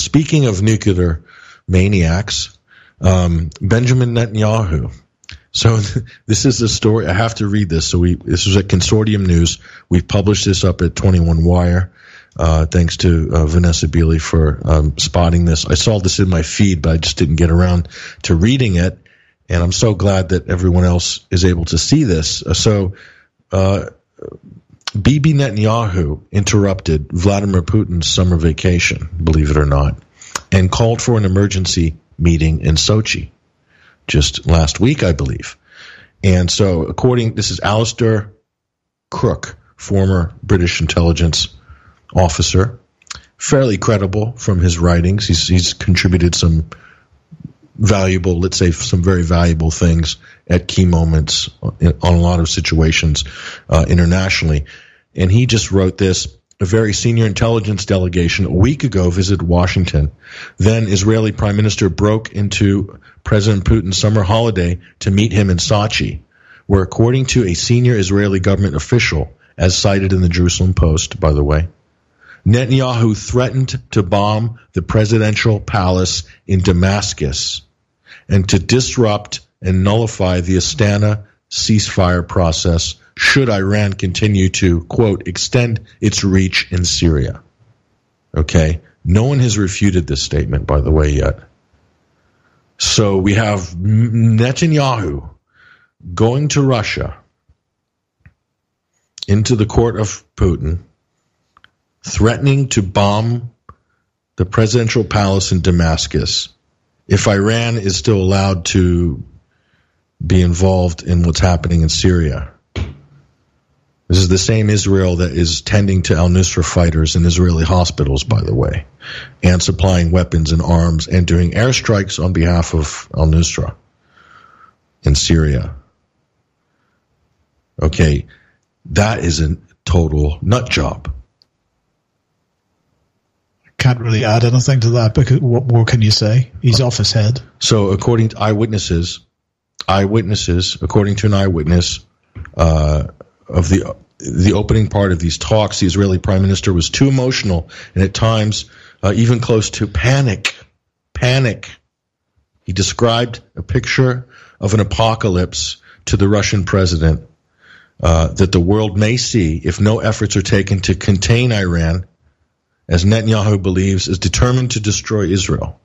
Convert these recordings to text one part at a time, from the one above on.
speaking of nuclear maniacs, um, Benjamin Netanyahu. So this is a story. I have to read this. So we this was at Consortium News. We published this up at 21 Wire. Uh, thanks to uh, Vanessa Beeley for um, spotting this. I saw this in my feed, but I just didn't get around to reading it. And I'm so glad that everyone else is able to see this. So, uh, Bibi Netanyahu interrupted Vladimir Putin's summer vacation, believe it or not, and called for an emergency meeting in Sochi just last week, I believe. And so, according, this is Alastair Crooke, former British intelligence officer, fairly credible from his writings. He's, he's contributed some valuable, let's say, some very valuable things at key moments on a lot of situations uh, internationally. And he just wrote this. A very senior intelligence delegation a week ago visited Washington. Then Israeli Prime Minister broke into President Putin's summer holiday to meet him in Sochi, where, according to a senior Israeli government official, as cited in the Jerusalem Post, by the way, Netanyahu threatened to bomb the presidential palace in Damascus and to disrupt and nullify the Astana ceasefire process should Iran continue to, quote, extend its reach in Syria. Okay? No one has refuted this statement, by the way, yet. So we have Netanyahu going to Russia into the court of Putin, threatening to bomb the presidential palace in Damascus if Iran is still allowed to be involved in what's happening in Syria. This is the same Israel that is tending to al Nusra fighters in Israeli hospitals, by the way, and supplying weapons and arms and doing airstrikes on behalf of al Nusra in Syria. Okay, that is a total nut job can't really add anything to that because what more can you say? He's off his head. So, according to eyewitnesses, eyewitnesses, according to an eyewitness uh, of the the opening part of these talks, the Israeli prime minister was too emotional and at times uh, even close to panic. Panic. He described a picture of an apocalypse to the Russian president uh, that the world may see if no efforts are taken to contain Iran as Netanyahu believes, is determined to destroy Israel.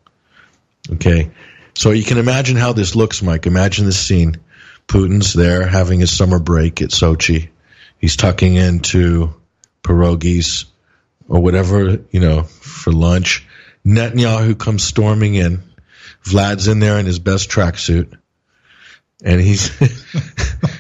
Okay. So you can imagine how this looks, Mike. Imagine this scene. Putin's there having his summer break at Sochi. He's tucking into pierogies or whatever, you know, for lunch. Netanyahu comes storming in. Vlad's in there in his best tracksuit. And he's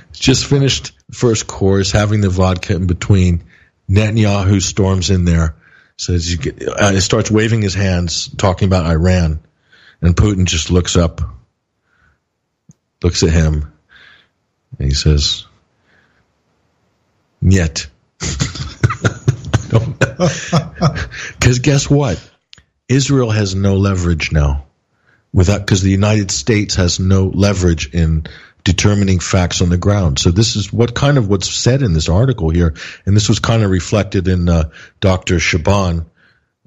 just finished first course, having the vodka in between. Netanyahu storms in there says get, uh, he starts waving his hands, talking about Iran, and Putin just looks up, looks at him, and he says, "Nyet." Because guess what? Israel has no leverage now, without because the United States has no leverage in determining facts on the ground. So this is what kind of what's said in this article here, and this was kind of reflected in uh, Dr. Shaban,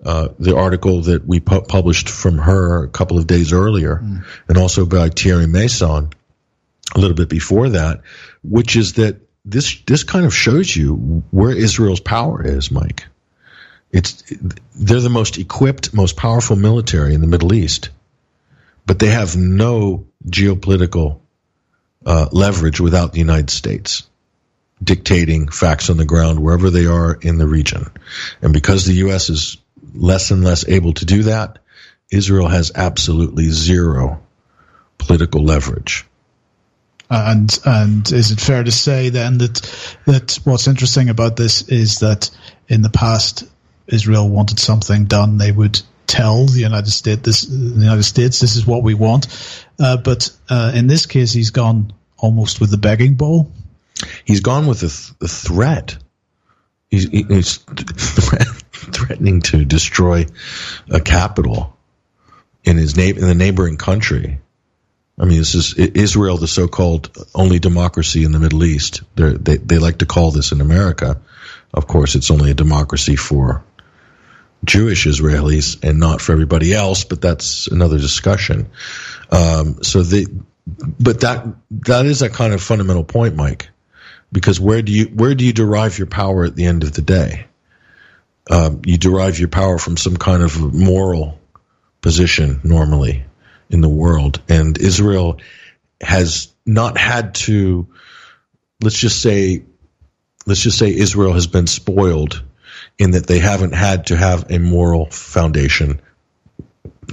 uh, the article that we pu- published from her a couple of days earlier, mm. and also by Thierry Meyssan a little bit before that, which is that this this kind of shows you where Israel's power is, Mike. It's they're the most equipped, most powerful military in the Middle East, but they have no geopolitical uh, leverage without the United States dictating facts on the ground wherever they are in the region. And because the U.S. is less and less able to do that, Israel has absolutely zero political leverage. And and is it fair to say then that that what's interesting about this is that in the past Israel wanted something done, they would tell the United States this the United States this is what we want, uh, but uh, in this case he's gone almost with the begging bowl. He's gone with a, th- a threat. He's, he's threatening to destroy a capital in his na- in the neighboring country. I mean, this is Israel, the so-called only democracy in the Middle East. They're, they they like to call this in America. Of course, it's only a democracy for Jewish Israelis and not for everybody else, but that's another discussion. Um, so the, but that that is a kind of fundamental point, Mike, because where do you where do you derive your power at the end of the day? Um, you derive your power from some kind of moral position normally in the world, and Israel has not had to. Let's just say, let's just say Israel has been spoiled in that they haven't had to have a moral foundation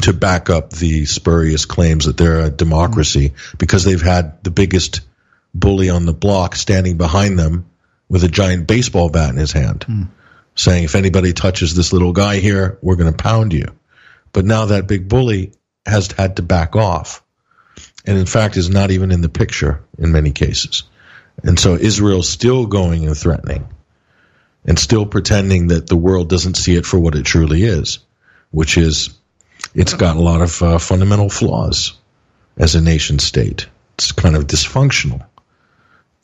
to back up the spurious claims that they're a democracy because they've had the biggest bully on the block standing behind them with a giant baseball bat in his hand, mm. saying, if anybody touches this little guy here, we're going to pound you. But now that big bully has had to back off. And in fact, is not even in the picture in many cases. And so Israel's still going and threatening and still pretending that the world doesn't see it for what it truly is, which is it's got a lot of uh, fundamental flaws as a nation state. It's kind of dysfunctional.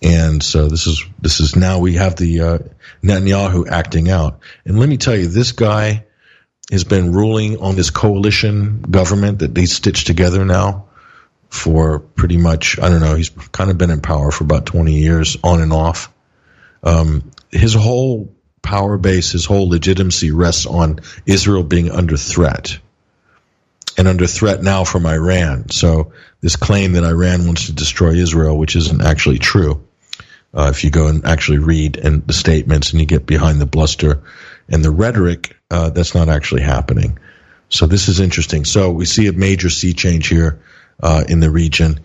And so this is this is now we have the uh, Netanyahu acting out. And let me tell you, this guy has been ruling on this coalition government that they stitched together now for pretty much I don't know. He's kind of been in power for about twenty years, on and off. Um, his whole power base, his whole legitimacy rests on Israel being under threat and under threat now from Iran. So this claim that Iran wants to destroy Israel, which isn't actually true, uh, if you go and actually read and the statements and you get behind the bluster and the rhetoric, uh, that's not actually happening. So this is interesting. So we see a major sea change here uh, in the region.